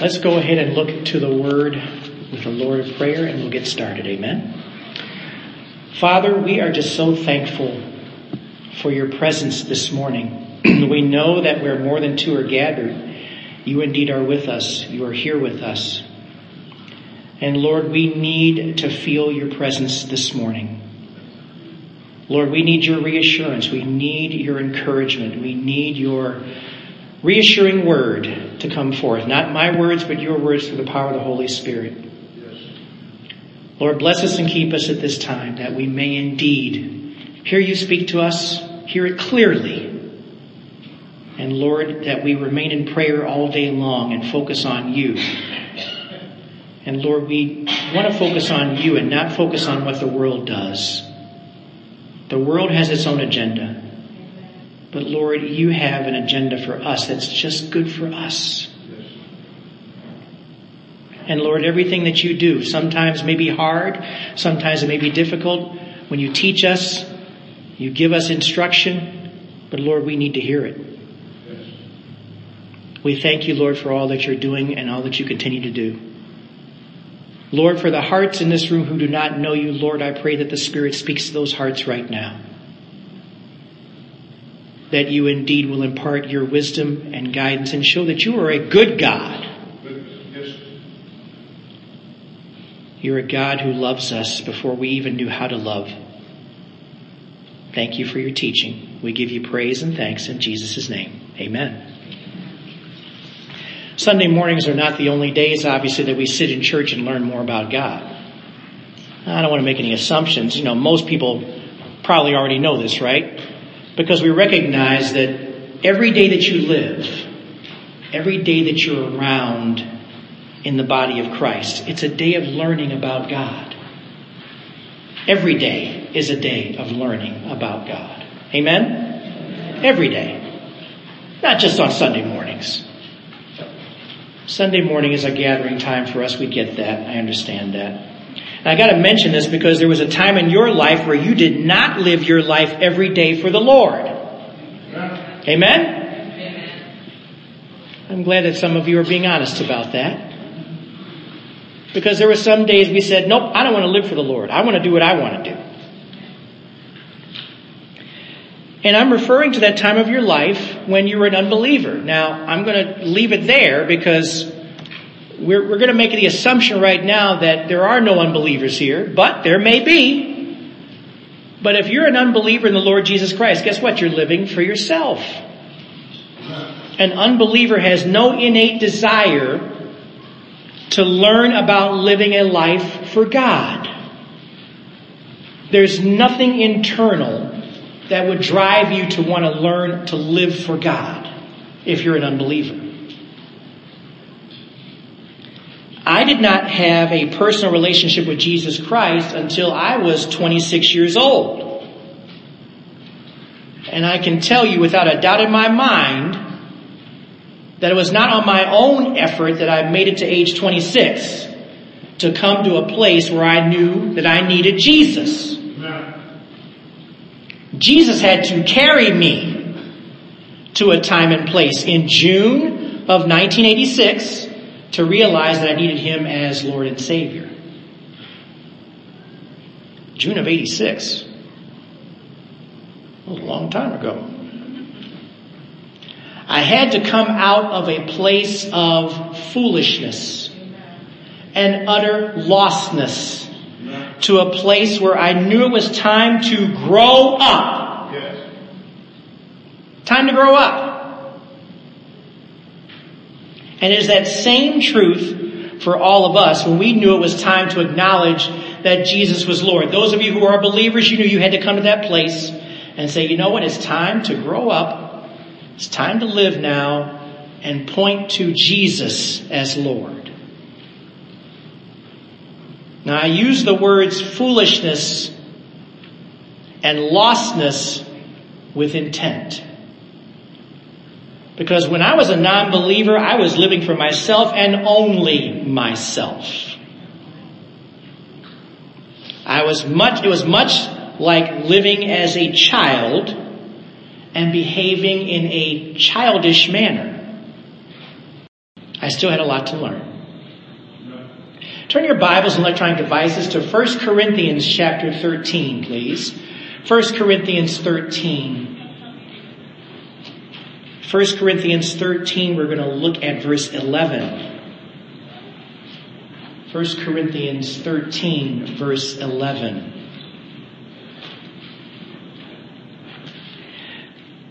Let's go ahead and look to the Word with a Lord of prayer and we'll get started. Amen. Father, we are just so thankful for your presence this morning. we know that where more than two are gathered, you indeed are with us. You are here with us. And Lord, we need to feel your presence this morning. Lord, we need your reassurance. We need your encouragement. We need your reassuring word to come forth. Not my words, but your words through the power of the Holy Spirit. Lord, bless us and keep us at this time that we may indeed hear you speak to us, hear it clearly. And Lord, that we remain in prayer all day long and focus on you. And Lord, we want to focus on you and not focus on what the world does. The world has its own agenda. But Lord, you have an agenda for us that's just good for us. And Lord, everything that you do sometimes may be hard, sometimes it may be difficult. When you teach us, you give us instruction, but Lord, we need to hear it. We thank you, Lord, for all that you're doing and all that you continue to do. Lord, for the hearts in this room who do not know you, Lord, I pray that the Spirit speaks to those hearts right now that you indeed will impart your wisdom and guidance and show that you are a good God. You're a God who loves us before we even knew how to love. Thank you for your teaching. We give you praise and thanks in Jesus' name. Amen. Sunday mornings are not the only days, obviously, that we sit in church and learn more about God. I don't want to make any assumptions. You know, most people probably already know this, right? Because we recognize that every day that you live, every day that you're around in the body of Christ, it's a day of learning about God. Every day is a day of learning about God. Amen? Every day. Not just on Sunday mornings. Sunday morning is a gathering time for us. We get that. I understand that. And I gotta mention this because there was a time in your life where you did not live your life every day for the Lord. Amen? Amen. I'm glad that some of you are being honest about that. Because there were some days we said, nope, I don't want to live for the Lord. I want to do what I want to do. And I'm referring to that time of your life when you were an unbeliever. Now, I'm going to leave it there because we're, we're going to make the assumption right now that there are no unbelievers here, but there may be. But if you're an unbeliever in the Lord Jesus Christ, guess what? You're living for yourself. An unbeliever has no innate desire to learn about living a life for God. There's nothing internal that would drive you to want to learn to live for God if you're an unbeliever. I did not have a personal relationship with Jesus Christ until I was 26 years old. And I can tell you without a doubt in my mind that it was not on my own effort that I made it to age 26 to come to a place where I knew that I needed Jesus. Jesus had to carry me to a time and place in June of 1986 to realize that I needed Him as Lord and Savior. June of 86. That was a long time ago. I had to come out of a place of foolishness and utter lostness to a place where I knew it was time to grow up. Time to grow up. And it is that same truth for all of us when we knew it was time to acknowledge that Jesus was Lord. Those of you who are believers, you knew you had to come to that place and say, you know what, it's time to grow up. It's time to live now and point to Jesus as Lord. Now I use the words foolishness and lostness with intent. Because when I was a non-believer, I was living for myself and only myself. I was much, it was much like living as a child and behaving in a childish manner. I still had a lot to learn. Turn your Bibles and electronic devices to 1 Corinthians chapter 13, please. 1 Corinthians 13. 1 Corinthians 13, we're going to look at verse 11. 1 Corinthians 13, verse 11.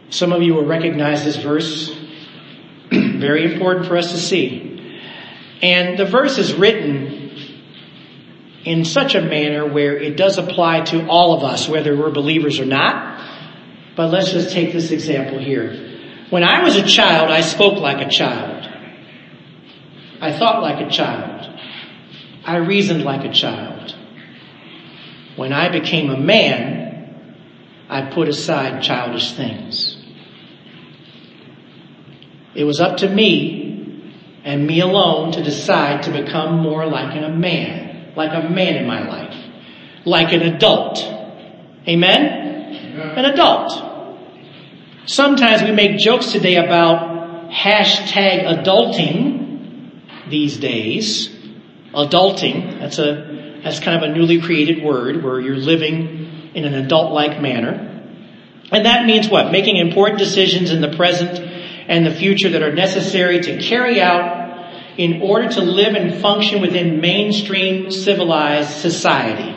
Some of you will recognize this verse. Very important for us to see. And the verse is written in such a manner where it does apply to all of us, whether we're believers or not. But let's just take this example here. When I was a child, I spoke like a child. I thought like a child. I reasoned like a child. When I became a man, I put aside childish things. It was up to me and me alone to decide to become more like a man, like a man in my life, like an adult. Amen? An adult. Sometimes we make jokes today about hashtag adulting these days. Adulting, that's a, that's kind of a newly created word where you're living in an adult-like manner. And that means what? Making important decisions in the present and the future that are necessary to carry out in order to live and function within mainstream civilized society.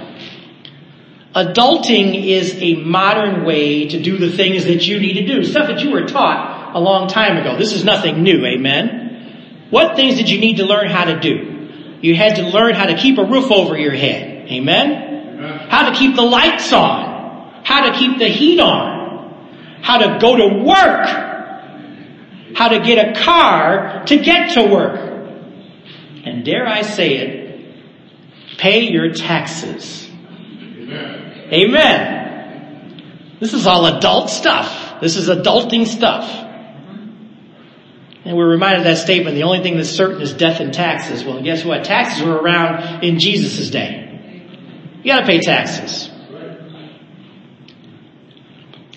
Adulting is a modern way to do the things that you need to do, stuff that you were taught a long time ago. This is nothing new, amen? What things did you need to learn how to do? You had to learn how to keep a roof over your head, amen? How to keep the lights on, how to keep the heat on, how to go to work, how to get a car to get to work. And dare I say it, pay your taxes. Amen. This is all adult stuff. This is adulting stuff. And we're reminded of that statement, the only thing that's certain is death and taxes. Well, guess what? Taxes were around in Jesus' day. You gotta pay taxes.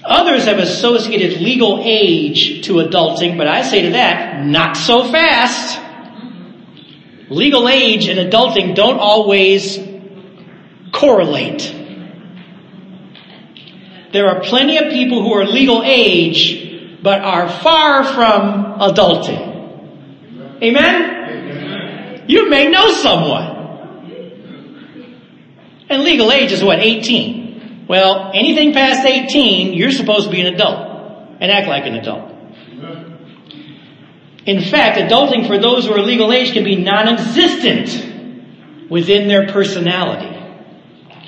Others have associated legal age to adulting, but I say to that, not so fast. Legal age and adulting don't always correlate. There are plenty of people who are legal age, but are far from adulting. Amen? You may know someone. And legal age is what, 18? Well, anything past 18, you're supposed to be an adult and act like an adult. In fact, adulting for those who are legal age can be non-existent within their personality.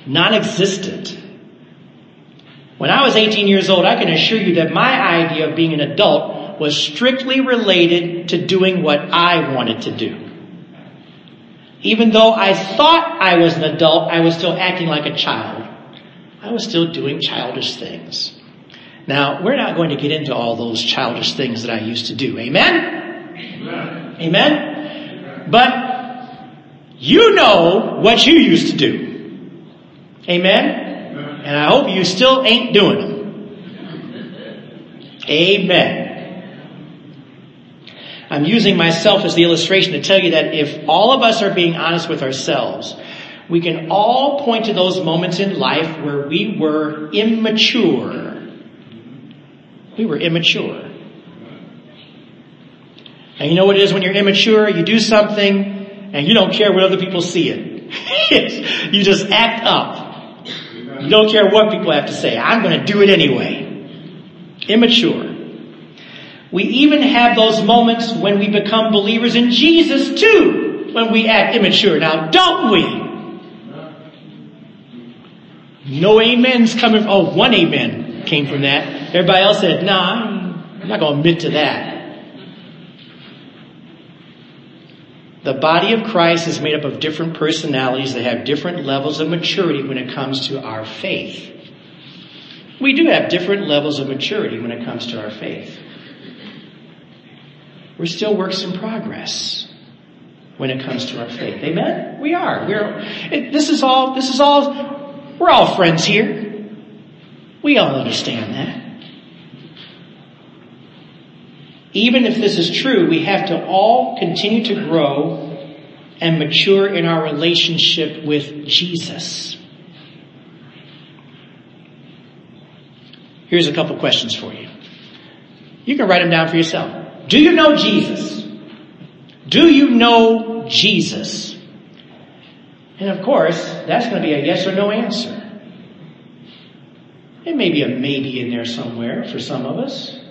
Non-existent. When I was 18 years old, I can assure you that my idea of being an adult was strictly related to doing what I wanted to do. Even though I thought I was an adult, I was still acting like a child. I was still doing childish things. Now, we're not going to get into all those childish things that I used to do. Amen? Amen? Amen? But you know what you used to do. Amen? And I hope you still ain't doing them. Amen. I'm using myself as the illustration to tell you that if all of us are being honest with ourselves, we can all point to those moments in life where we were immature. We were immature. And you know what it is when you're immature? You do something and you don't care what other people see it. you just act up. You don't care what people have to say. I'm going to do it anyway. Immature. We even have those moments when we become believers in Jesus too, when we act immature. Now, don't we? No amens coming. Oh, one amen came from that. Everybody else said, nah, I'm not going to admit to that. The body of Christ is made up of different personalities that have different levels of maturity when it comes to our faith. We do have different levels of maturity when it comes to our faith. We're still works in progress when it comes to our faith. Amen? We are. We're, it, this is all, this is all we're all friends here. We all understand that. Even if this is true, we have to all continue to grow and mature in our relationship with Jesus. Here's a couple questions for you. You can write them down for yourself. Do you know Jesus? Do you know Jesus? And of course, that's going to be a yes or no answer. There may be a maybe in there somewhere for some of us.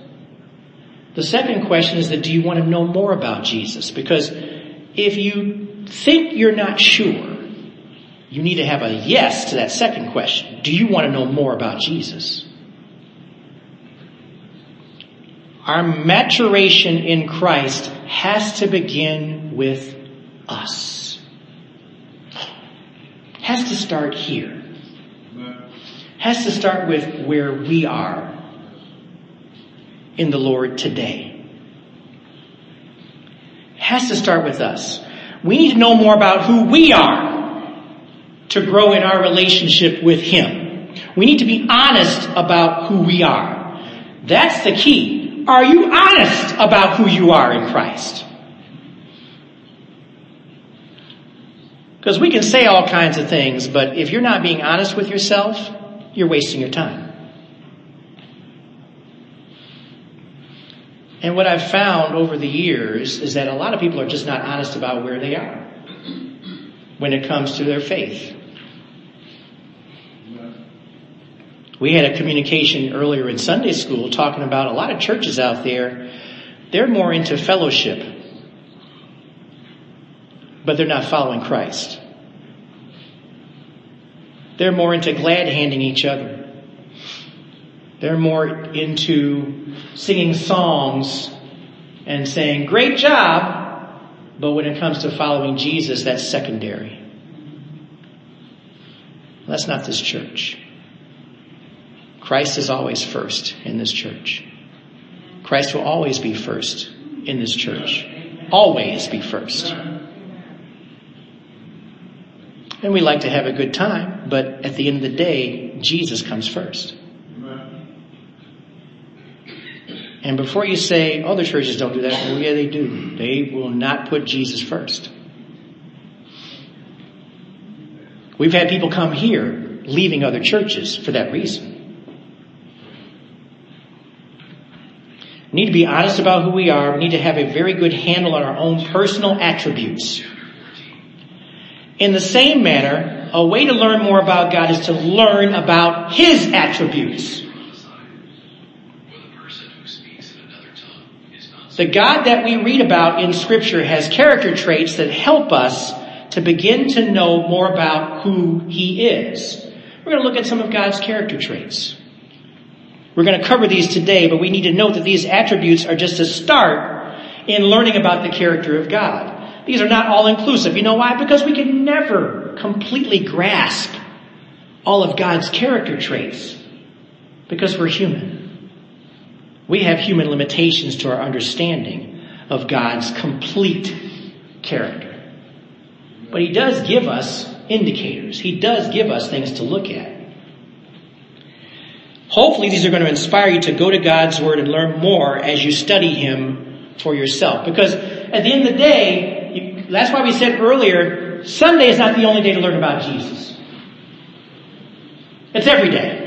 The second question is that do you want to know more about Jesus? Because if you think you're not sure, you need to have a yes to that second question. Do you want to know more about Jesus? Our maturation in Christ has to begin with us. Has to start here. Has to start with where we are in the Lord today. Has to start with us. We need to know more about who we are to grow in our relationship with Him. We need to be honest about who we are. That's the key. Are you honest about who you are in Christ? Because we can say all kinds of things, but if you're not being honest with yourself, you're wasting your time. And what I've found over the years is that a lot of people are just not honest about where they are when it comes to their faith. We had a communication earlier in Sunday school talking about a lot of churches out there, they're more into fellowship, but they're not following Christ. They're more into glad handing each other. They're more into singing songs and saying, great job, but when it comes to following Jesus, that's secondary. That's not this church. Christ is always first in this church. Christ will always be first in this church. Always be first. And we like to have a good time, but at the end of the day, Jesus comes first. And before you say, oh, other churches don't do that, well, yeah, they do. They will not put Jesus first. We've had people come here leaving other churches for that reason. We need to be honest about who we are. We need to have a very good handle on our own personal attributes. In the same manner, a way to learn more about God is to learn about His attributes. The God that we read about in scripture has character traits that help us to begin to know more about who he is. We're going to look at some of God's character traits. We're going to cover these today, but we need to note that these attributes are just a start in learning about the character of God. These are not all inclusive. You know why? Because we can never completely grasp all of God's character traits because we're human. We have human limitations to our understanding of God's complete character. But He does give us indicators. He does give us things to look at. Hopefully these are going to inspire you to go to God's Word and learn more as you study Him for yourself. Because at the end of the day, that's why we said earlier, Sunday is not the only day to learn about Jesus. It's every day.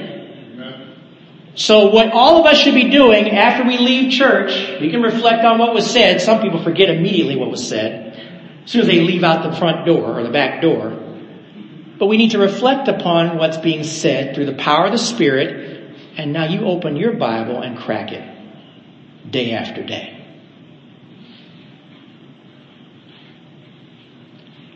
So what all of us should be doing after we leave church, we can reflect on what was said. Some people forget immediately what was said as soon as they leave out the front door or the back door. But we need to reflect upon what's being said through the power of the Spirit. And now you open your Bible and crack it day after day.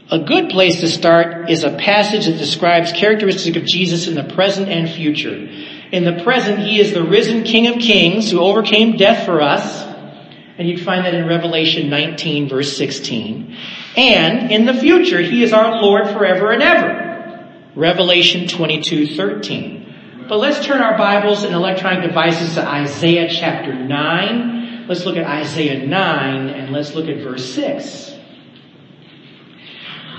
A good place to start is a passage that describes characteristics of Jesus in the present and future. In the present, he is the risen King of Kings who overcame death for us. And you'd find that in Revelation 19 verse 16. And in the future, he is our Lord forever and ever. Revelation 22 13. But let's turn our Bibles and electronic devices to Isaiah chapter 9. Let's look at Isaiah 9 and let's look at verse 6.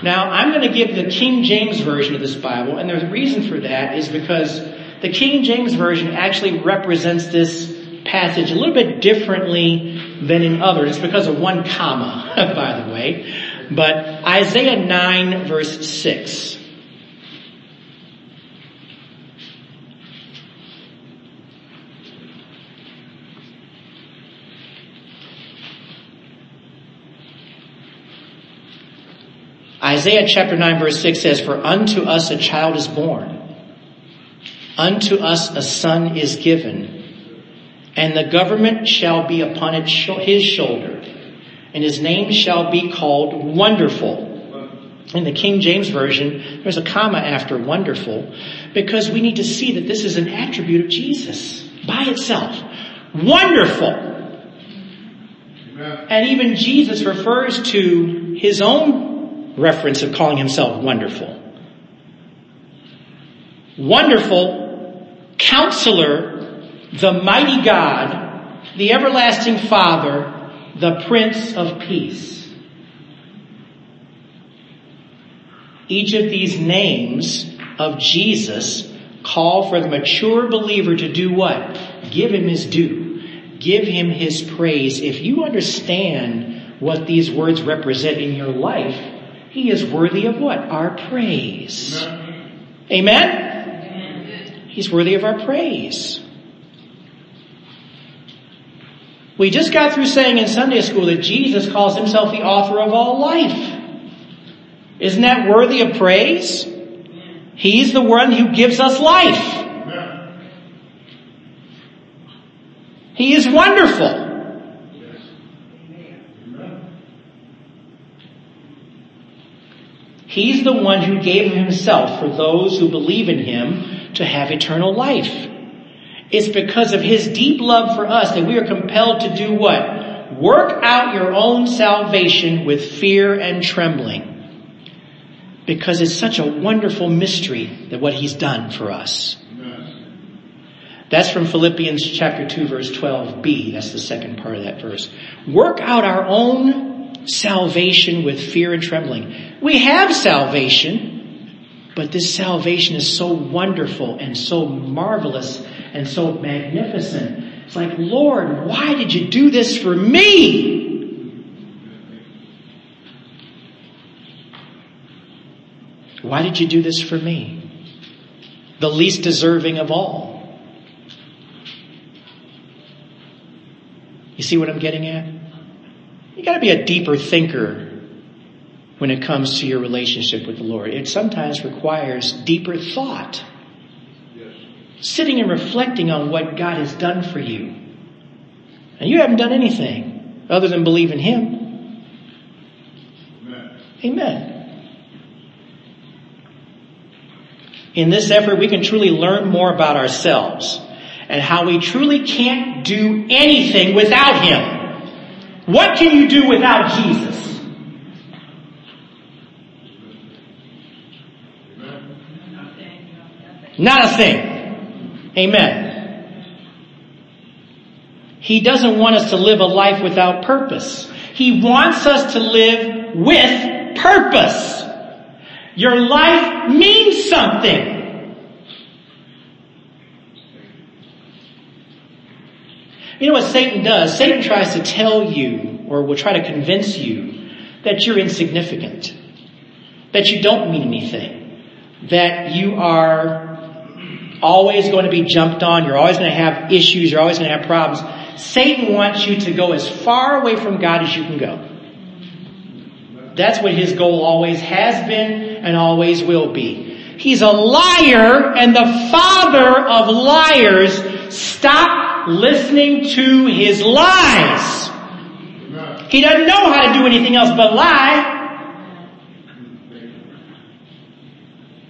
Now, I'm going to give the King James Version of this Bible, and the reason for that is because the King James Version actually represents this passage a little bit differently than in others. It's because of one comma, by the way. But Isaiah 9 verse 6. Isaiah chapter 9 verse 6 says, For unto us a child is born. Unto us a son is given. And the government shall be upon his shoulder. And his name shall be called Wonderful. In the King James Version, there's a comma after wonderful because we need to see that this is an attribute of Jesus by itself. Wonderful. And even Jesus refers to his own reference of calling himself wonderful. Wonderful counselor, the mighty God, the everlasting Father, the Prince of Peace. Each of these names of Jesus call for the mature believer to do what? Give him his due. Give him his praise. If you understand what these words represent in your life, he is worthy of what? Our praise. Amen? Amen? He's worthy of our praise. We just got through saying in Sunday school that Jesus calls himself the author of all life. Isn't that worthy of praise? He's the one who gives us life. He is wonderful. He's the one who gave himself for those who believe in him to have eternal life. It's because of his deep love for us that we are compelled to do what? Work out your own salvation with fear and trembling. Because it's such a wonderful mystery that what he's done for us. That's from Philippians chapter 2 verse 12b. That's the second part of that verse. Work out our own salvation with fear and trembling. We have salvation, but this salvation is so wonderful and so marvelous and so magnificent. It's like, Lord, why did you do this for me? Why did you do this for me? The least deserving of all. You see what I'm getting at? You gotta be a deeper thinker when it comes to your relationship with the Lord. It sometimes requires deeper thought. Sitting and reflecting on what God has done for you. And you haven't done anything other than believe in Him. Amen. Amen. In this effort, we can truly learn more about ourselves and how we truly can't do anything without Him. What can you do without Jesus? Not a thing. Amen. He doesn't want us to live a life without purpose. He wants us to live with purpose. Your life means something. You know what Satan does? Satan tries to tell you, or will try to convince you, that you're insignificant. That you don't mean anything. That you are always going to be jumped on. You're always going to have issues. You're always going to have problems. Satan wants you to go as far away from God as you can go. That's what his goal always has been and always will be. He's a liar and the father of liars. Stop listening to his lies. He doesn't know how to do anything else but lie.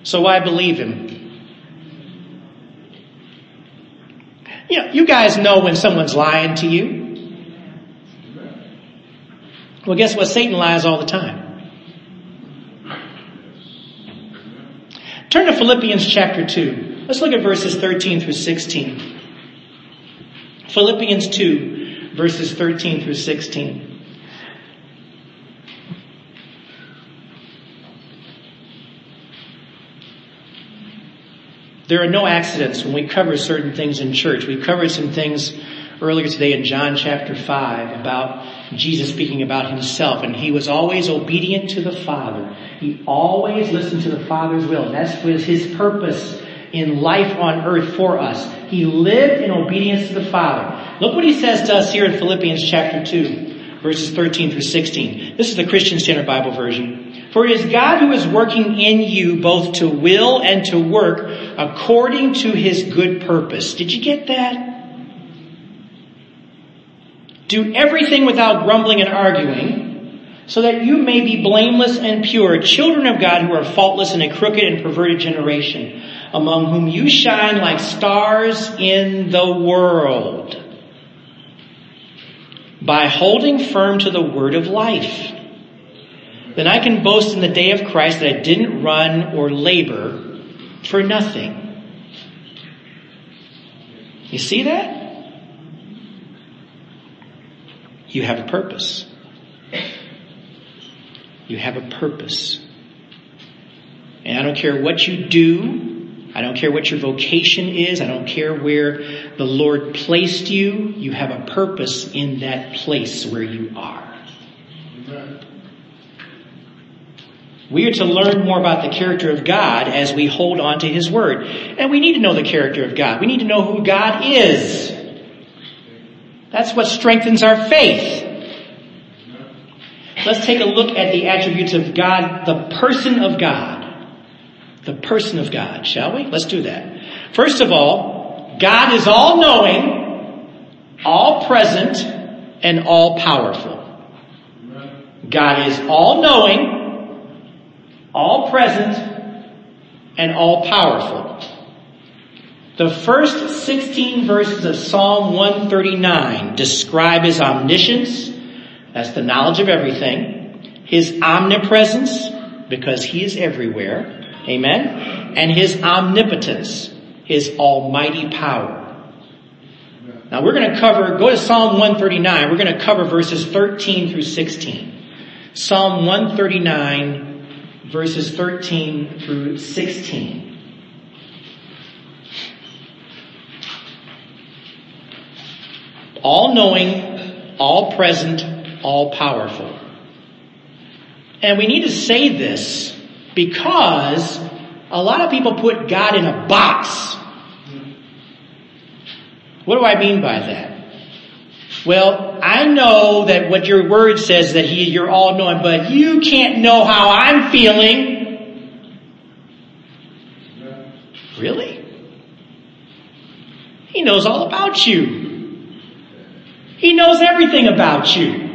So why believe him? You know, you guys know when someone's lying to you. Well, guess what? Satan lies all the time. Turn to Philippians chapter 2. Let's look at verses 13 through 16. Philippians 2, verses 13 through 16. There are no accidents when we cover certain things in church. We've covered some things earlier today in John chapter 5 about Jesus speaking about himself and he was always obedient to the Father. He always listened to the Father's will. That was his purpose in life on earth for us. He lived in obedience to the Father. Look what he says to us here in Philippians chapter 2, verses 13 through 16. This is the Christian Standard Bible version. For it is God who is working in you both to will and to work according to his good purpose. Did you get that? Do everything without grumbling and arguing, so that you may be blameless and pure, children of God who are faultless in a crooked and perverted generation among whom you shine like stars in the world by holding firm to the word of life. Then I can boast in the day of Christ that I didn't run or labor for nothing. You see that? You have a purpose. You have a purpose. And I don't care what you do I don't care what your vocation is. I don't care where the Lord placed you. You have a purpose in that place where you are. We are to learn more about the character of God as we hold on to His Word. And we need to know the character of God. We need to know who God is. That's what strengthens our faith. Let's take a look at the attributes of God, the person of God the person of God, shall we? Let's do that. First of all, God is all knowing, all present, and all powerful. God is all knowing, all present, and all powerful. The first 16 verses of Psalm 139 describe his omniscience, that's the knowledge of everything, his omnipresence, because he is everywhere, Amen? And His omnipotence, His almighty power. Now we're going to cover, go to Psalm 139, we're going to cover verses 13 through 16. Psalm 139 verses 13 through 16. All knowing, all present, all powerful. And we need to say this because a lot of people put God in a box. What do I mean by that? Well, I know that what your word says that he, you're all knowing, but you can't know how I'm feeling. Really? He knows all about you. He knows everything about you.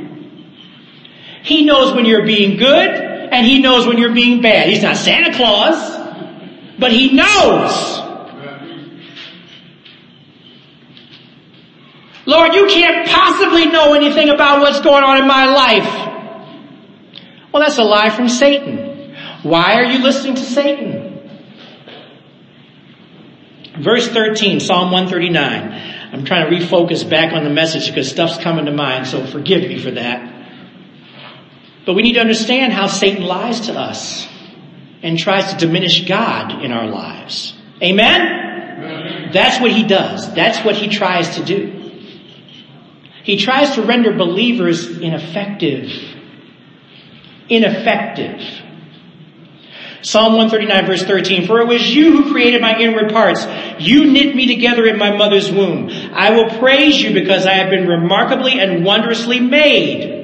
He knows when you're being good and he knows when you're being bad. He's not Santa Claus, but he knows. Lord, you can't possibly know anything about what's going on in my life. Well, that's a lie from Satan. Why are you listening to Satan? Verse 13, Psalm 139. I'm trying to refocus back on the message because stuff's coming to mind, so forgive me for that. But we need to understand how Satan lies to us and tries to diminish God in our lives. Amen? Amen? That's what he does. That's what he tries to do. He tries to render believers ineffective. Ineffective. Psalm 139 verse 13, For it was you who created my inward parts. You knit me together in my mother's womb. I will praise you because I have been remarkably and wondrously made.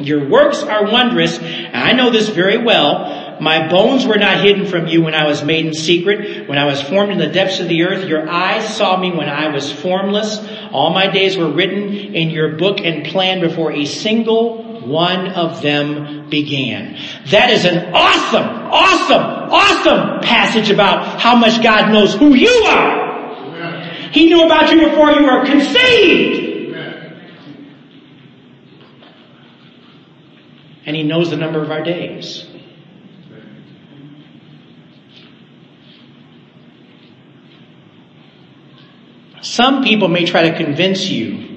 Your works are wondrous, and I know this very well. My bones were not hidden from you when I was made in secret, when I was formed in the depths of the earth. Your eyes saw me when I was formless. All my days were written in your book and planned before a single one of them began. That is an awesome, awesome, awesome passage about how much God knows who you are. He knew about you before you were conceived. And He knows the number of our days. Some people may try to convince you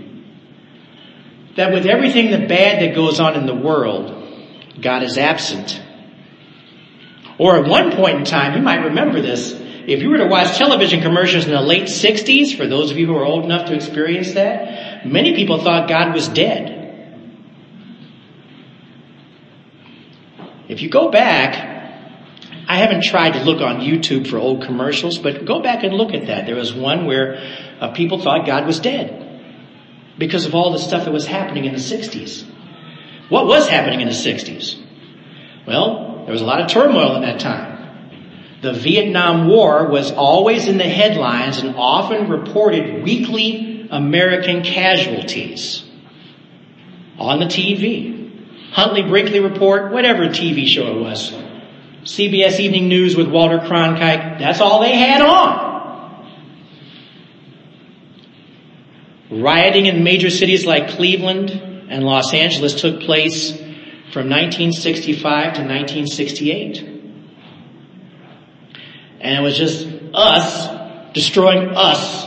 that with everything the bad that goes on in the world, God is absent. Or at one point in time, you might remember this, if you were to watch television commercials in the late 60s, for those of you who are old enough to experience that, many people thought God was dead. If you go back, I haven't tried to look on YouTube for old commercials, but go back and look at that. There was one where uh, people thought God was dead because of all the stuff that was happening in the 60s. What was happening in the 60s? Well, there was a lot of turmoil in that time. The Vietnam War was always in the headlines and often reported weekly American casualties on the TV. Huntley Brinkley Report, whatever TV show it was. CBS Evening News with Walter Cronkite, that's all they had on. Rioting in major cities like Cleveland and Los Angeles took place from 1965 to 1968. And it was just us destroying us.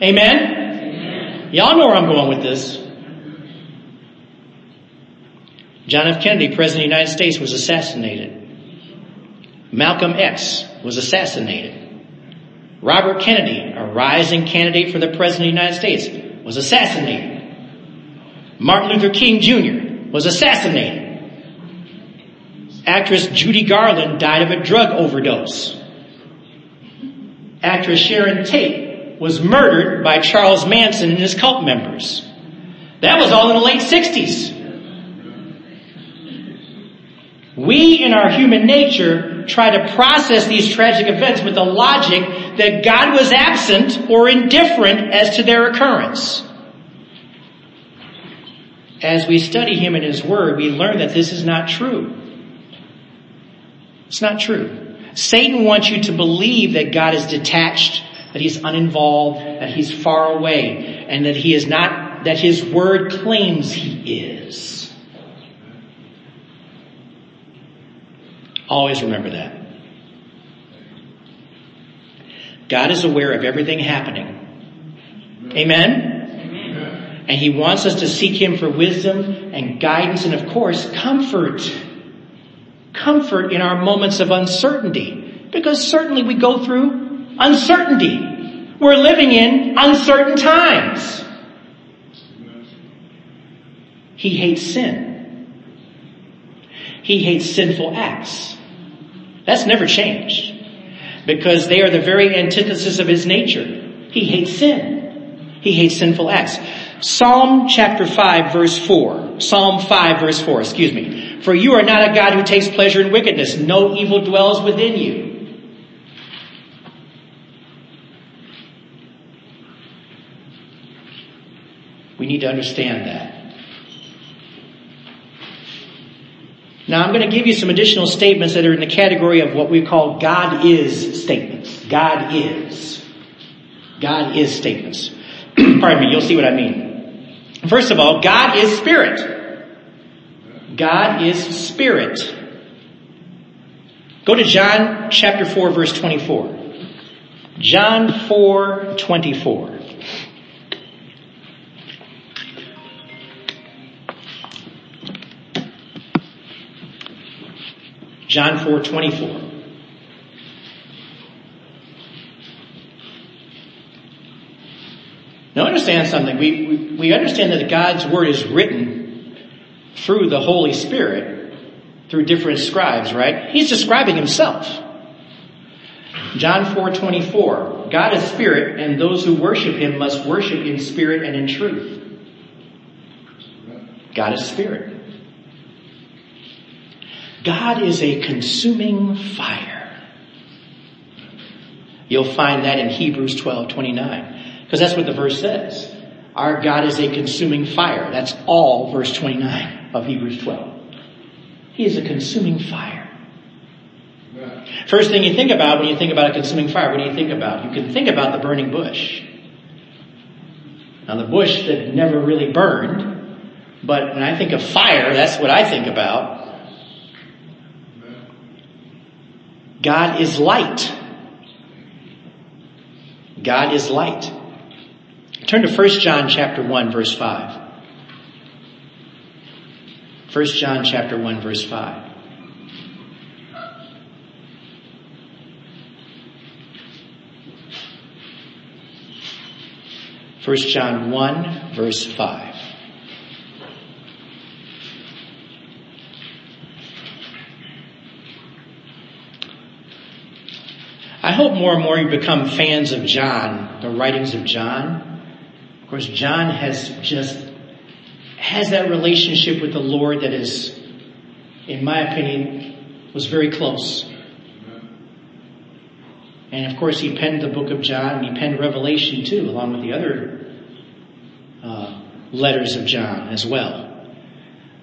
Amen? Amen? Y'all know where I'm going with this. John F. Kennedy, President of the United States, was assassinated. Malcolm X was assassinated. Robert Kennedy, a rising candidate for the President of the United States, was assassinated. Martin Luther King Jr. was assassinated. Actress Judy Garland died of a drug overdose. Actress Sharon Tate was murdered by Charles Manson and his cult members. That was all in the late 60s. We in our human nature try to process these tragic events with the logic that God was absent or indifferent as to their occurrence. As we study Him and His Word, we learn that this is not true. It's not true. Satan wants you to believe that God is detached, that He's uninvolved, that He's far away, and that He is not, that His Word claims He is. Always remember that. God is aware of everything happening. Amen? And He wants us to seek Him for wisdom and guidance and of course comfort. Comfort in our moments of uncertainty. Because certainly we go through uncertainty. We're living in uncertain times. He hates sin. He hates sinful acts. That's never changed. Because they are the very antithesis of his nature. He hates sin. He hates sinful acts. Psalm chapter 5 verse 4. Psalm 5 verse 4, excuse me. For you are not a God who takes pleasure in wickedness. No evil dwells within you. We need to understand that. Now I'm going to give you some additional statements that are in the category of what we call God is statements. God is. God is statements. Pardon me, you'll see what I mean. First of all, God is spirit. God is spirit. Go to John chapter 4 verse 24. John 4, 24. John 4, 24. Now understand something. We, we, understand that God's Word is written through the Holy Spirit, through different scribes, right? He's describing Himself. John 4, 24. God is Spirit, and those who worship Him must worship in spirit and in truth. God is Spirit. God is a consuming fire. You'll find that in Hebrews 12, 29. Because that's what the verse says. Our God is a consuming fire. That's all verse 29 of Hebrews 12. He is a consuming fire. First thing you think about when you think about a consuming fire, what do you think about? You can think about the burning bush. Now the bush that never really burned, but when I think of fire, that's what I think about. God is light. God is light. Turn to 1 John chapter 1 verse 5. 1 John chapter 1 verse 5. First John 1 verse 5. I hope more and more you become fans of John, the writings of John. Of course, John has just, has that relationship with the Lord that is, in my opinion, was very close. And of course, he penned the book of John and he penned Revelation too, along with the other uh, letters of John as well.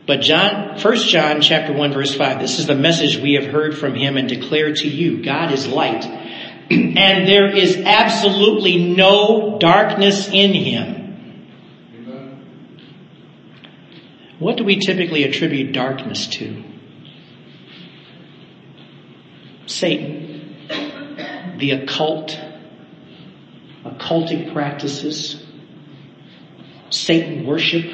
But John, 1 John chapter 1 verse 5, this is the message we have heard from him and declare to you. God is light and there is absolutely no darkness in him. What do we typically attribute darkness to? Satan, the occult, occultic practices, Satan worship.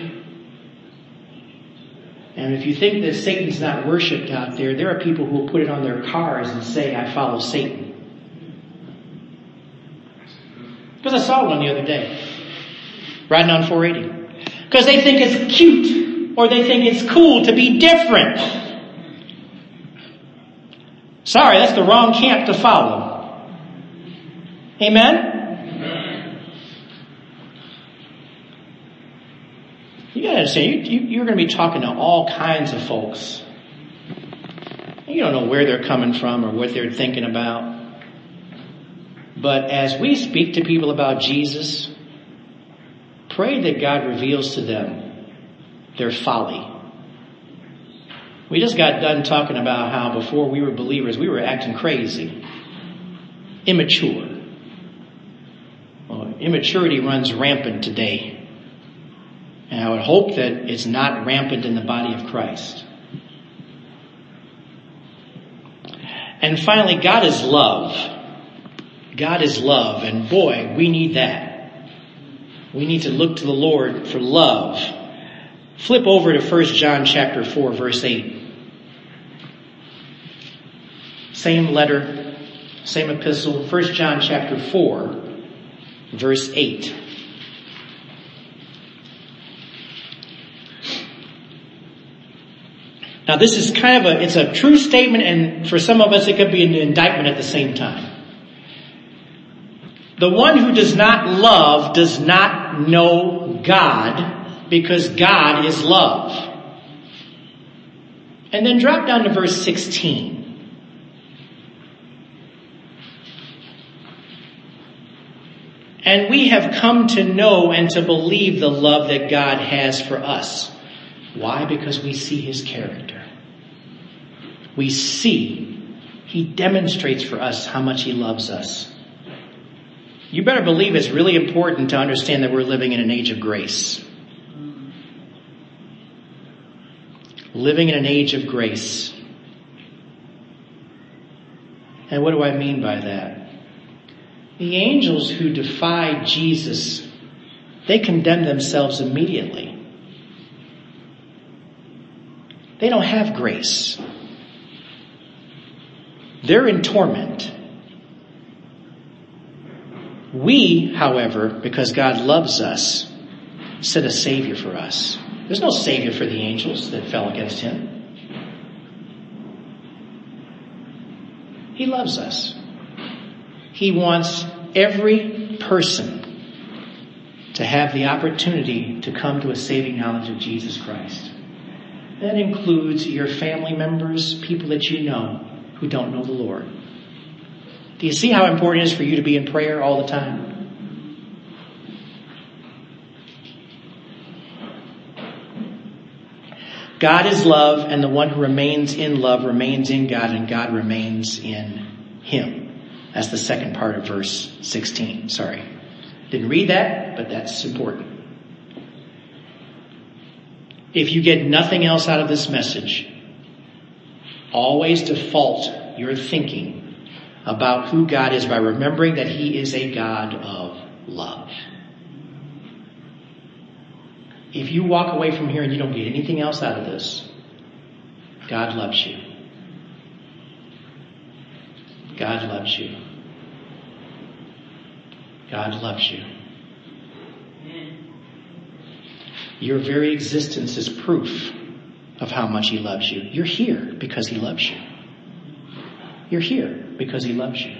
And if you think that Satan's not worshipped out there, there are people who will put it on their cars and say, I follow Satan. Because I saw one the other day, riding on 480. Because they think it's cute, or they think it's cool to be different. Sorry, that's the wrong camp to follow. Amen? You gotta understand, you, you, are gonna be talking to all kinds of folks. You don't know where they're coming from or what they're thinking about. But as we speak to people about Jesus, pray that God reveals to them their folly. We just got done talking about how before we were believers, we were acting crazy, immature. Well, immaturity runs rampant today. And I would hope that it's not rampant in the body of Christ. And finally, God is love. God is love, and boy, we need that. We need to look to the Lord for love. Flip over to 1 John chapter 4 verse 8. Same letter, same epistle, 1 John chapter 4 verse 8. Now this is kind of a, it's a true statement and for some of us it could be an indictment at the same time. The one who does not love does not know God because God is love. And then drop down to verse 16. And we have come to know and to believe the love that God has for us. Why? Because we see His character. We see, He demonstrates for us how much He loves us. You better believe it's really important to understand that we're living in an age of grace. Living in an age of grace. And what do I mean by that? The angels who defied Jesus, they condemn themselves immediately. They don't have grace. They're in torment. We, however, because God loves us, set a Savior for us. There's no Savior for the angels that fell against Him. He loves us. He wants every person to have the opportunity to come to a saving knowledge of Jesus Christ. That includes your family members, people that you know who don't know the Lord. Do you see how important it is for you to be in prayer all the time? God is love, and the one who remains in love remains in God, and God remains in him. That's the second part of verse 16. Sorry. Didn't read that, but that's important. If you get nothing else out of this message, always default your thinking about who God is by remembering that He is a God of love. If you walk away from here and you don't get anything else out of this, God loves you. God loves you. God loves you. Your very existence is proof of how much He loves you. You're here because He loves you. You're here because He loves you.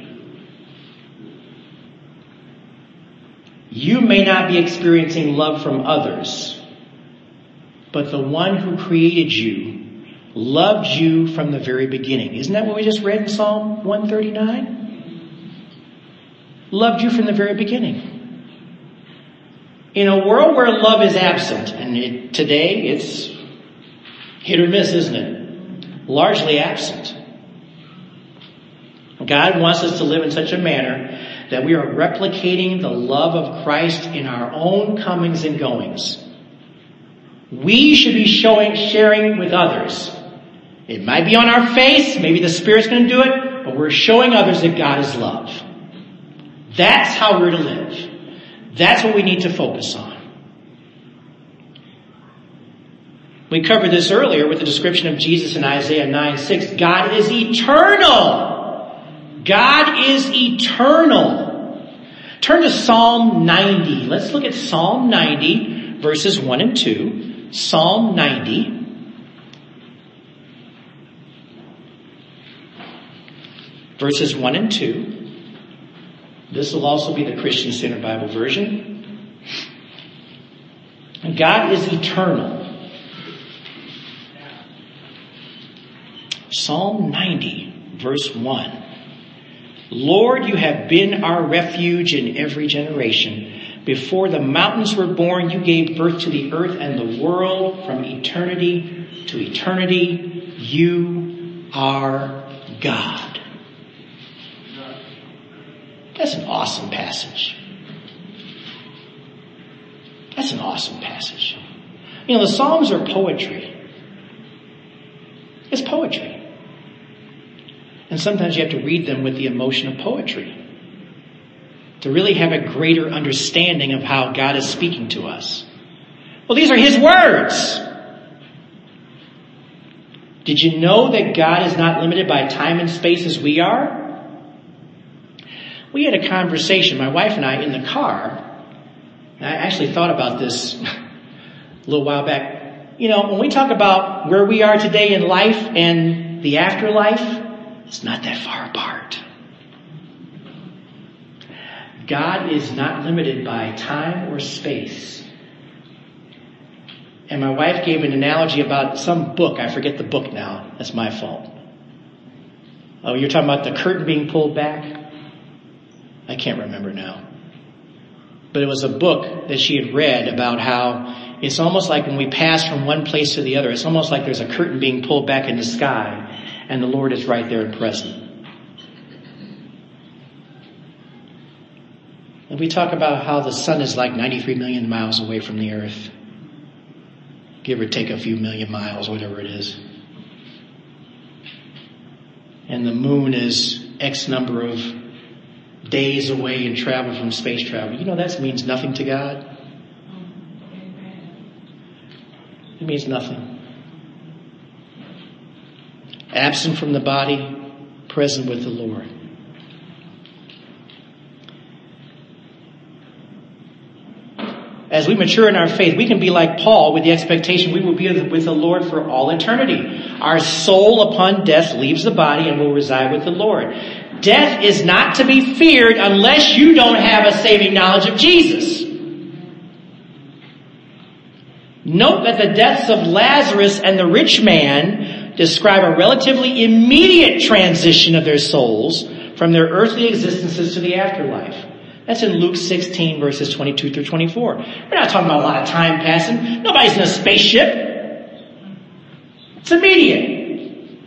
You may not be experiencing love from others, but the one who created you loved you from the very beginning. Isn't that what we just read in Psalm 139? Loved you from the very beginning. In a world where love is absent, and it, today it's hit or miss, isn't it? Largely absent. God wants us to live in such a manner that we are replicating the love of Christ in our own comings and goings. We should be showing, sharing with others. It might be on our face, maybe the Spirit's going to do it, but we're showing others that God is love. That's how we're to live. That's what we need to focus on. We covered this earlier with the description of Jesus in Isaiah 9 6. God is eternal. God is eternal. Turn to Psalm 90. Let's look at Psalm 90 verses 1 and 2. Psalm 90. Verses 1 and 2. This will also be the Christian Standard Bible version. God is eternal. Psalm 90, verse 1. Lord, you have been our refuge in every generation. Before the mountains were born, you gave birth to the earth and the world from eternity to eternity. You are God. That's an awesome passage. That's an awesome passage. You know, the Psalms are poetry. It's poetry. And sometimes you have to read them with the emotion of poetry to really have a greater understanding of how God is speaking to us. Well, these are His words. Did you know that God is not limited by time and space as we are? We had a conversation, my wife and I, in the car. I actually thought about this a little while back. You know, when we talk about where we are today in life and the afterlife, it's not that far apart. God is not limited by time or space. And my wife gave an analogy about some book. I forget the book now. That's my fault. Oh, you're talking about the curtain being pulled back? I can't remember now. But it was a book that she had read about how it's almost like when we pass from one place to the other, it's almost like there's a curtain being pulled back in the sky and the Lord is right there and present. And we talk about how the sun is like 93 million miles away from the earth. Give or take a few million miles, whatever it is. And the moon is X number of days away and travel from space travel. You know that means nothing to God. It means nothing. Absent from the body, present with the Lord. As we mature in our faith, we can be like Paul with the expectation we will be with the Lord for all eternity. Our soul upon death leaves the body and will reside with the Lord. Death is not to be feared unless you don't have a saving knowledge of Jesus. Note that the deaths of Lazarus and the rich man describe a relatively immediate transition of their souls from their earthly existences to the afterlife. That's in Luke 16 verses 22 through 24. We're not talking about a lot of time passing. Nobody's in a spaceship. It's immediate.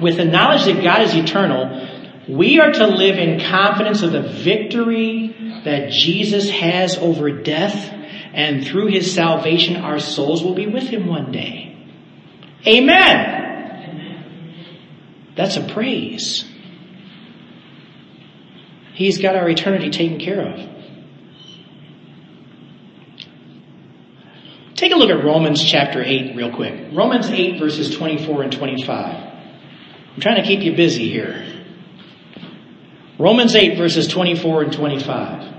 With the knowledge that God is eternal, we are to live in confidence of the victory that Jesus has over death and through his salvation our souls will be with him one day. Amen. That's a praise. He's got our eternity taken care of. Take a look at Romans chapter 8 real quick. Romans 8 verses 24 and 25. I'm trying to keep you busy here. Romans 8 verses 24 and 25.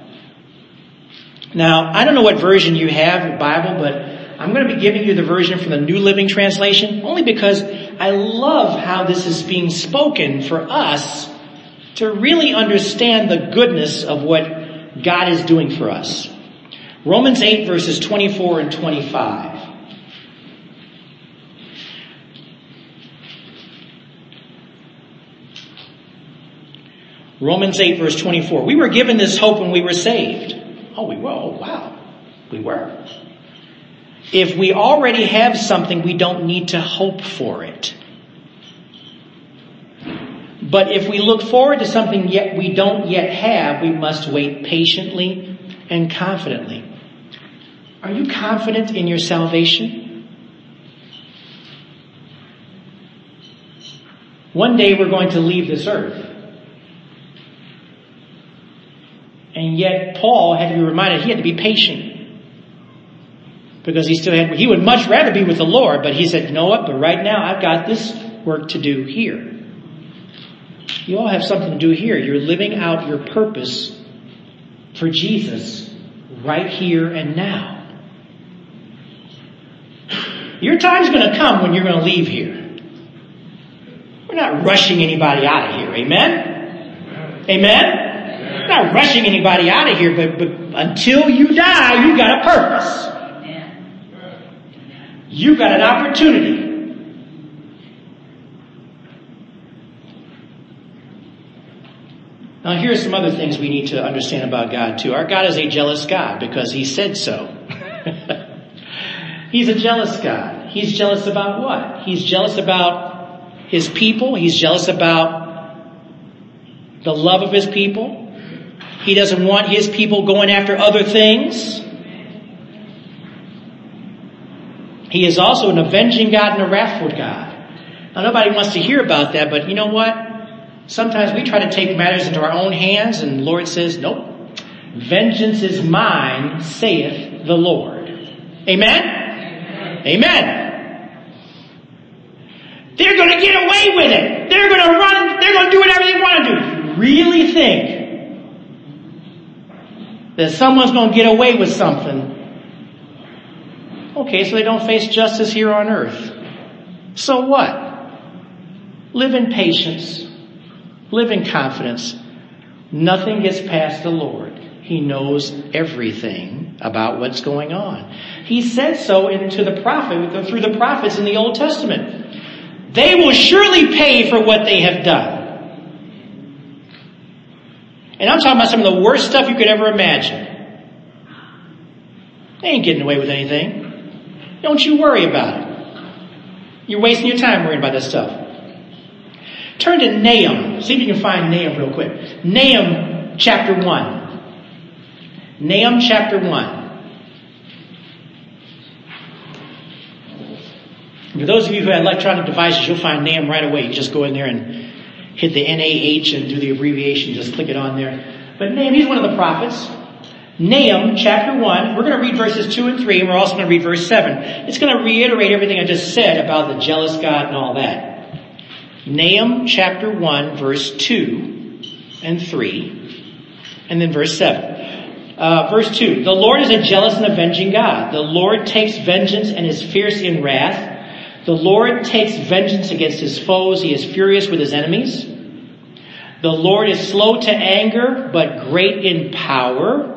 Now, I don't know what version you have, your Bible, but I'm going to be giving you the version from the New Living Translation only because I love how this is being spoken for us to really understand the goodness of what God is doing for us. Romans 8 verses 24 and 25. Romans 8 verse 24. We were given this hope when we were saved. Oh, we were. Oh, wow. We were. If we already have something, we don't need to hope for it. But if we look forward to something yet we don't yet have, we must wait patiently and confidently. Are you confident in your salvation? One day we're going to leave this earth. And yet Paul had to be reminded he had to be patient. Because he still had, he would much rather be with the Lord, but he said, you know what, but right now I've got this work to do here. You all have something to do here. You're living out your purpose for Jesus right here and now. Your time's going to come when you're going to leave here. We're not rushing anybody out of here. Amen? Amen? We're not rushing anybody out of here, but, but until you die, you've got a purpose. You've got an opportunity. Now here are some other things we need to understand about God too. Our God is a jealous God because He said so. He's a jealous God. He's jealous about what? He's jealous about His people. He's jealous about the love of His people. He doesn't want his people going after other things. He is also an avenging God and a wrathful God. Now nobody wants to hear about that, but you know what? Sometimes we try to take matters into our own hands and the Lord says, nope. Vengeance is mine, saith the Lord. Amen? Amen. Amen. They're gonna get away with it. They're gonna run, they're gonna do whatever they want to do. Really think that someone's going to get away with something. Okay, so they don't face justice here on earth. So what? Live in patience. Live in confidence. Nothing gets past the Lord. He knows everything about what's going on. He said so into the prophet, through the prophets in the Old Testament. They will surely pay for what they have done. And I'm talking about some of the worst stuff you could ever imagine. They ain't getting away with anything. Don't you worry about it. You're wasting your time worrying about this stuff. Turn to Nahum. See if you can find Nahum real quick. Nahum chapter 1. Nahum chapter 1. For those of you who have electronic devices, you'll find Nahum right away. You just go in there and hit the NAH and do the abbreviation, just click it on there. But Nahum, he's one of the prophets. Nahum chapter 1, we're going to read verses 2 and 3, and we're also going to read verse 7. It's going to reiterate everything I just said about the jealous God and all that. Nahum chapter 1, verse 2 and 3, and then verse 7. Uh, verse 2, the Lord is a jealous and avenging God. The Lord takes vengeance and is fierce in wrath. The Lord takes vengeance against his foes. He is furious with his enemies. The Lord is slow to anger, but great in power.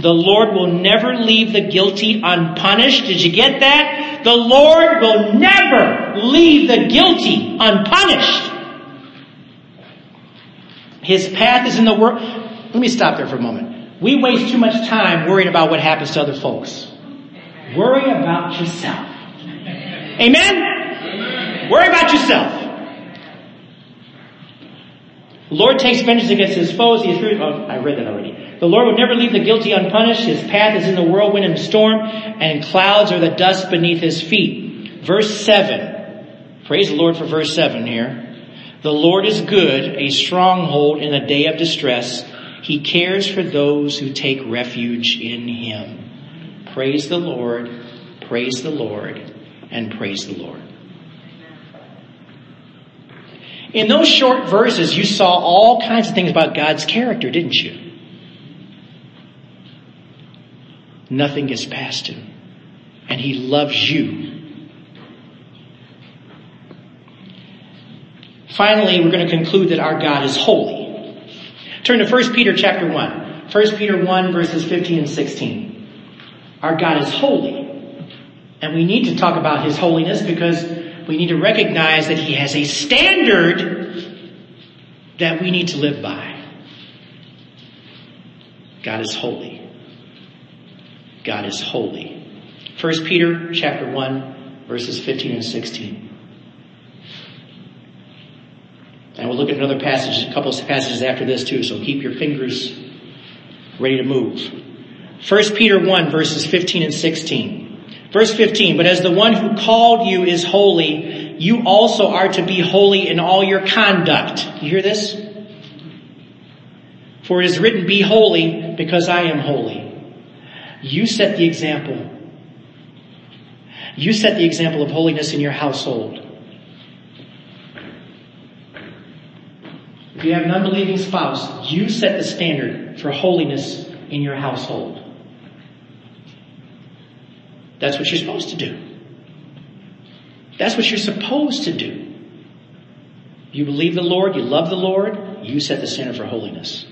The Lord will never leave the guilty unpunished. Did you get that? The Lord will never leave the guilty unpunished. His path is in the world. Let me stop there for a moment. We waste too much time worrying about what happens to other folks. Worry about yourself. Amen? Worry about yourself. The Lord takes vengeance against his foes. He is. Oh, I read that already. The Lord will never leave the guilty unpunished. His path is in the whirlwind and storm, and clouds are the dust beneath his feet. Verse 7. Praise the Lord for verse 7 here. The Lord is good, a stronghold in the day of distress. He cares for those who take refuge in him. Praise the Lord. Praise the Lord and praise the Lord. In those short verses, you saw all kinds of things about God's character, didn't you? Nothing gets past him. And he loves you. Finally, we're going to conclude that our God is holy. Turn to 1 Peter chapter 1. 1 Peter 1 verses 15 and 16. Our God is holy. And we need to talk about His holiness because we need to recognize that He has a standard that we need to live by. God is holy. God is holy. 1 Peter chapter 1 verses 15 and 16. And we'll look at another passage, a couple of passages after this too, so keep your fingers ready to move. 1 Peter 1 verses 15 and 16. Verse 15, but as the one who called you is holy, you also are to be holy in all your conduct. You hear this? For it is written, be holy because I am holy. You set the example. You set the example of holiness in your household. If you have an unbelieving spouse, you set the standard for holiness in your household. That's what you're supposed to do. That's what you're supposed to do. You believe the Lord, you love the Lord, you set the standard for holiness.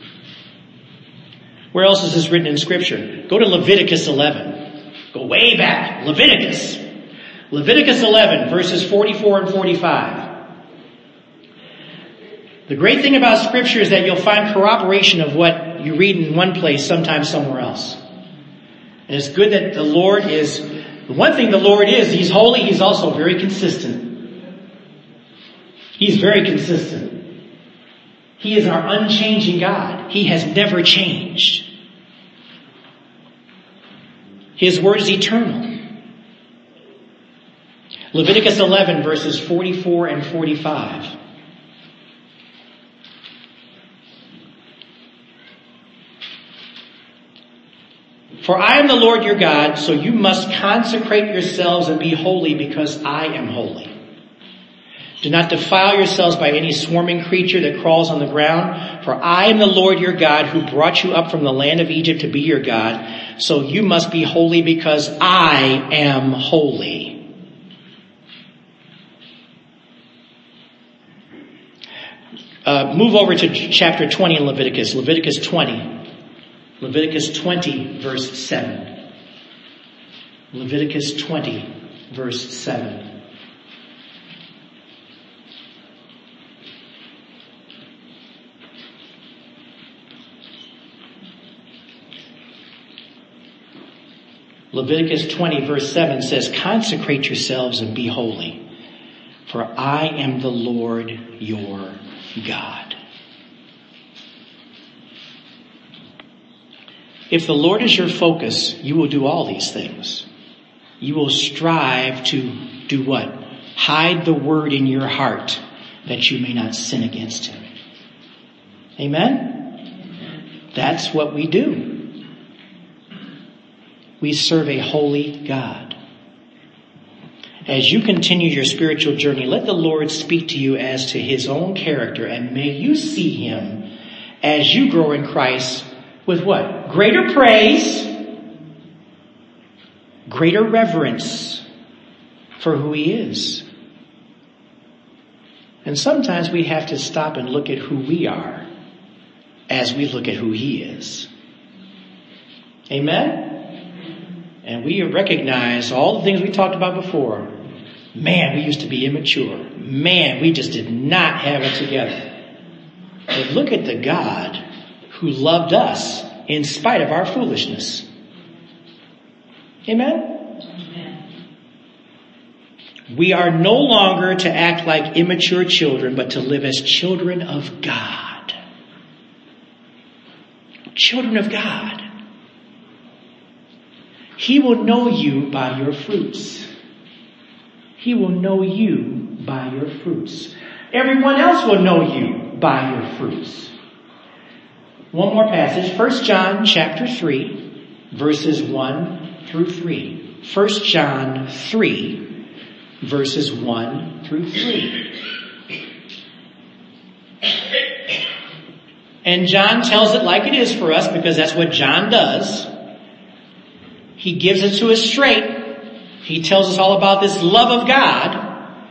Where else is this written in scripture? Go to Leviticus 11. Go way back. Leviticus. Leviticus 11 verses 44 and 45. The great thing about scripture is that you'll find corroboration of what you read in one place, sometimes somewhere else. And it's good that the Lord is, the one thing the Lord is, He's holy, He's also very consistent. He's very consistent. He is our unchanging God. He has never changed. His word is eternal. Leviticus 11 verses 44 and 45. For I am the Lord your God, so you must consecrate yourselves and be holy because I am holy. Do not defile yourselves by any swarming creature that crawls on the ground, for I am the Lord your God who brought you up from the land of Egypt to be your God. So you must be holy because I am holy. Uh, move over to chapter 20 in Leviticus, Leviticus 20. Leviticus 20 verse 7. Leviticus 20 verse 7. Leviticus 20 verse 7 says, consecrate yourselves and be holy, for I am the Lord your God. If the Lord is your focus, you will do all these things. You will strive to do what? Hide the word in your heart that you may not sin against him. Amen? That's what we do. We serve a holy God. As you continue your spiritual journey, let the Lord speak to you as to his own character and may you see him as you grow in Christ with what? Greater praise, greater reverence for who He is. And sometimes we have to stop and look at who we are as we look at who He is. Amen? And we recognize all the things we talked about before. Man, we used to be immature. Man, we just did not have it together. But look at the God who loved us in spite of our foolishness. Amen? We are no longer to act like immature children, but to live as children of God. Children of God. He will know you by your fruits. He will know you by your fruits. Everyone else will know you by your fruits. One more passage, 1 John chapter 3, verses 1 through 3. 1 John 3, verses 1 through 3. And John tells it like it is for us because that's what John does. He gives it to us straight. He tells us all about this love of God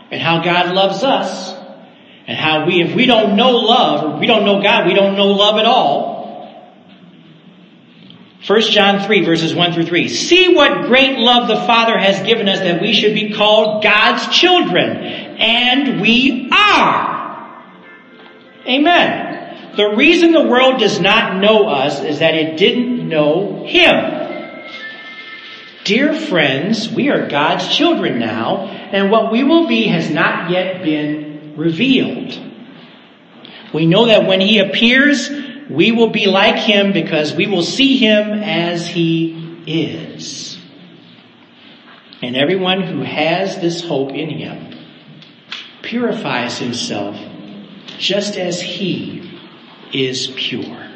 and how God loves us and how we, if we don't know love or we don't know God, we don't know love at all. 1 John 3 verses 1 through 3. See what great love the Father has given us that we should be called God's children. And we are. Amen. The reason the world does not know us is that it didn't know Him. Dear friends, we are God's children now, and what we will be has not yet been revealed. We know that when He appears, we will be like Him because we will see Him as He is. And everyone who has this hope in Him purifies himself just as He is pure.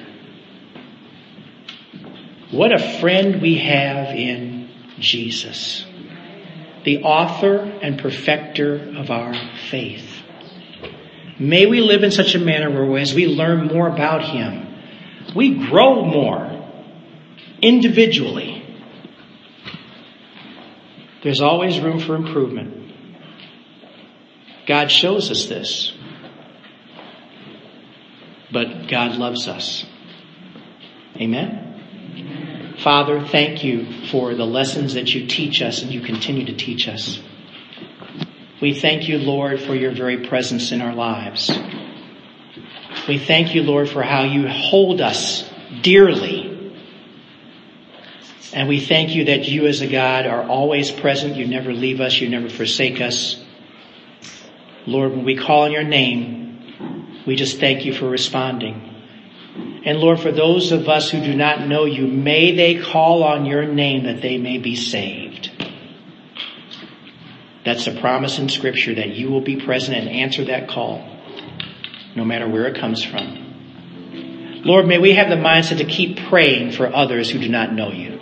What a friend we have in Jesus, the author and perfecter of our faith. May we live in such a manner where as we learn more about Him, we grow more individually. There's always room for improvement. God shows us this. But God loves us. Amen? Father, thank you for the lessons that you teach us and you continue to teach us. We thank you, Lord, for your very presence in our lives. We thank you, Lord, for how you hold us dearly. And we thank you that you as a God are always present. You never leave us. You never forsake us. Lord, when we call on your name, we just thank you for responding. And Lord, for those of us who do not know you, may they call on your name that they may be saved. That's a promise in scripture that you will be present and answer that call, no matter where it comes from. Lord, may we have the mindset to keep praying for others who do not know you.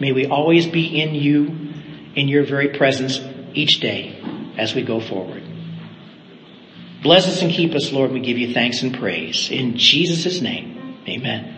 May we always be in you, in your very presence each day as we go forward. Bless us and keep us, Lord. We give you thanks and praise. In Jesus' name, amen.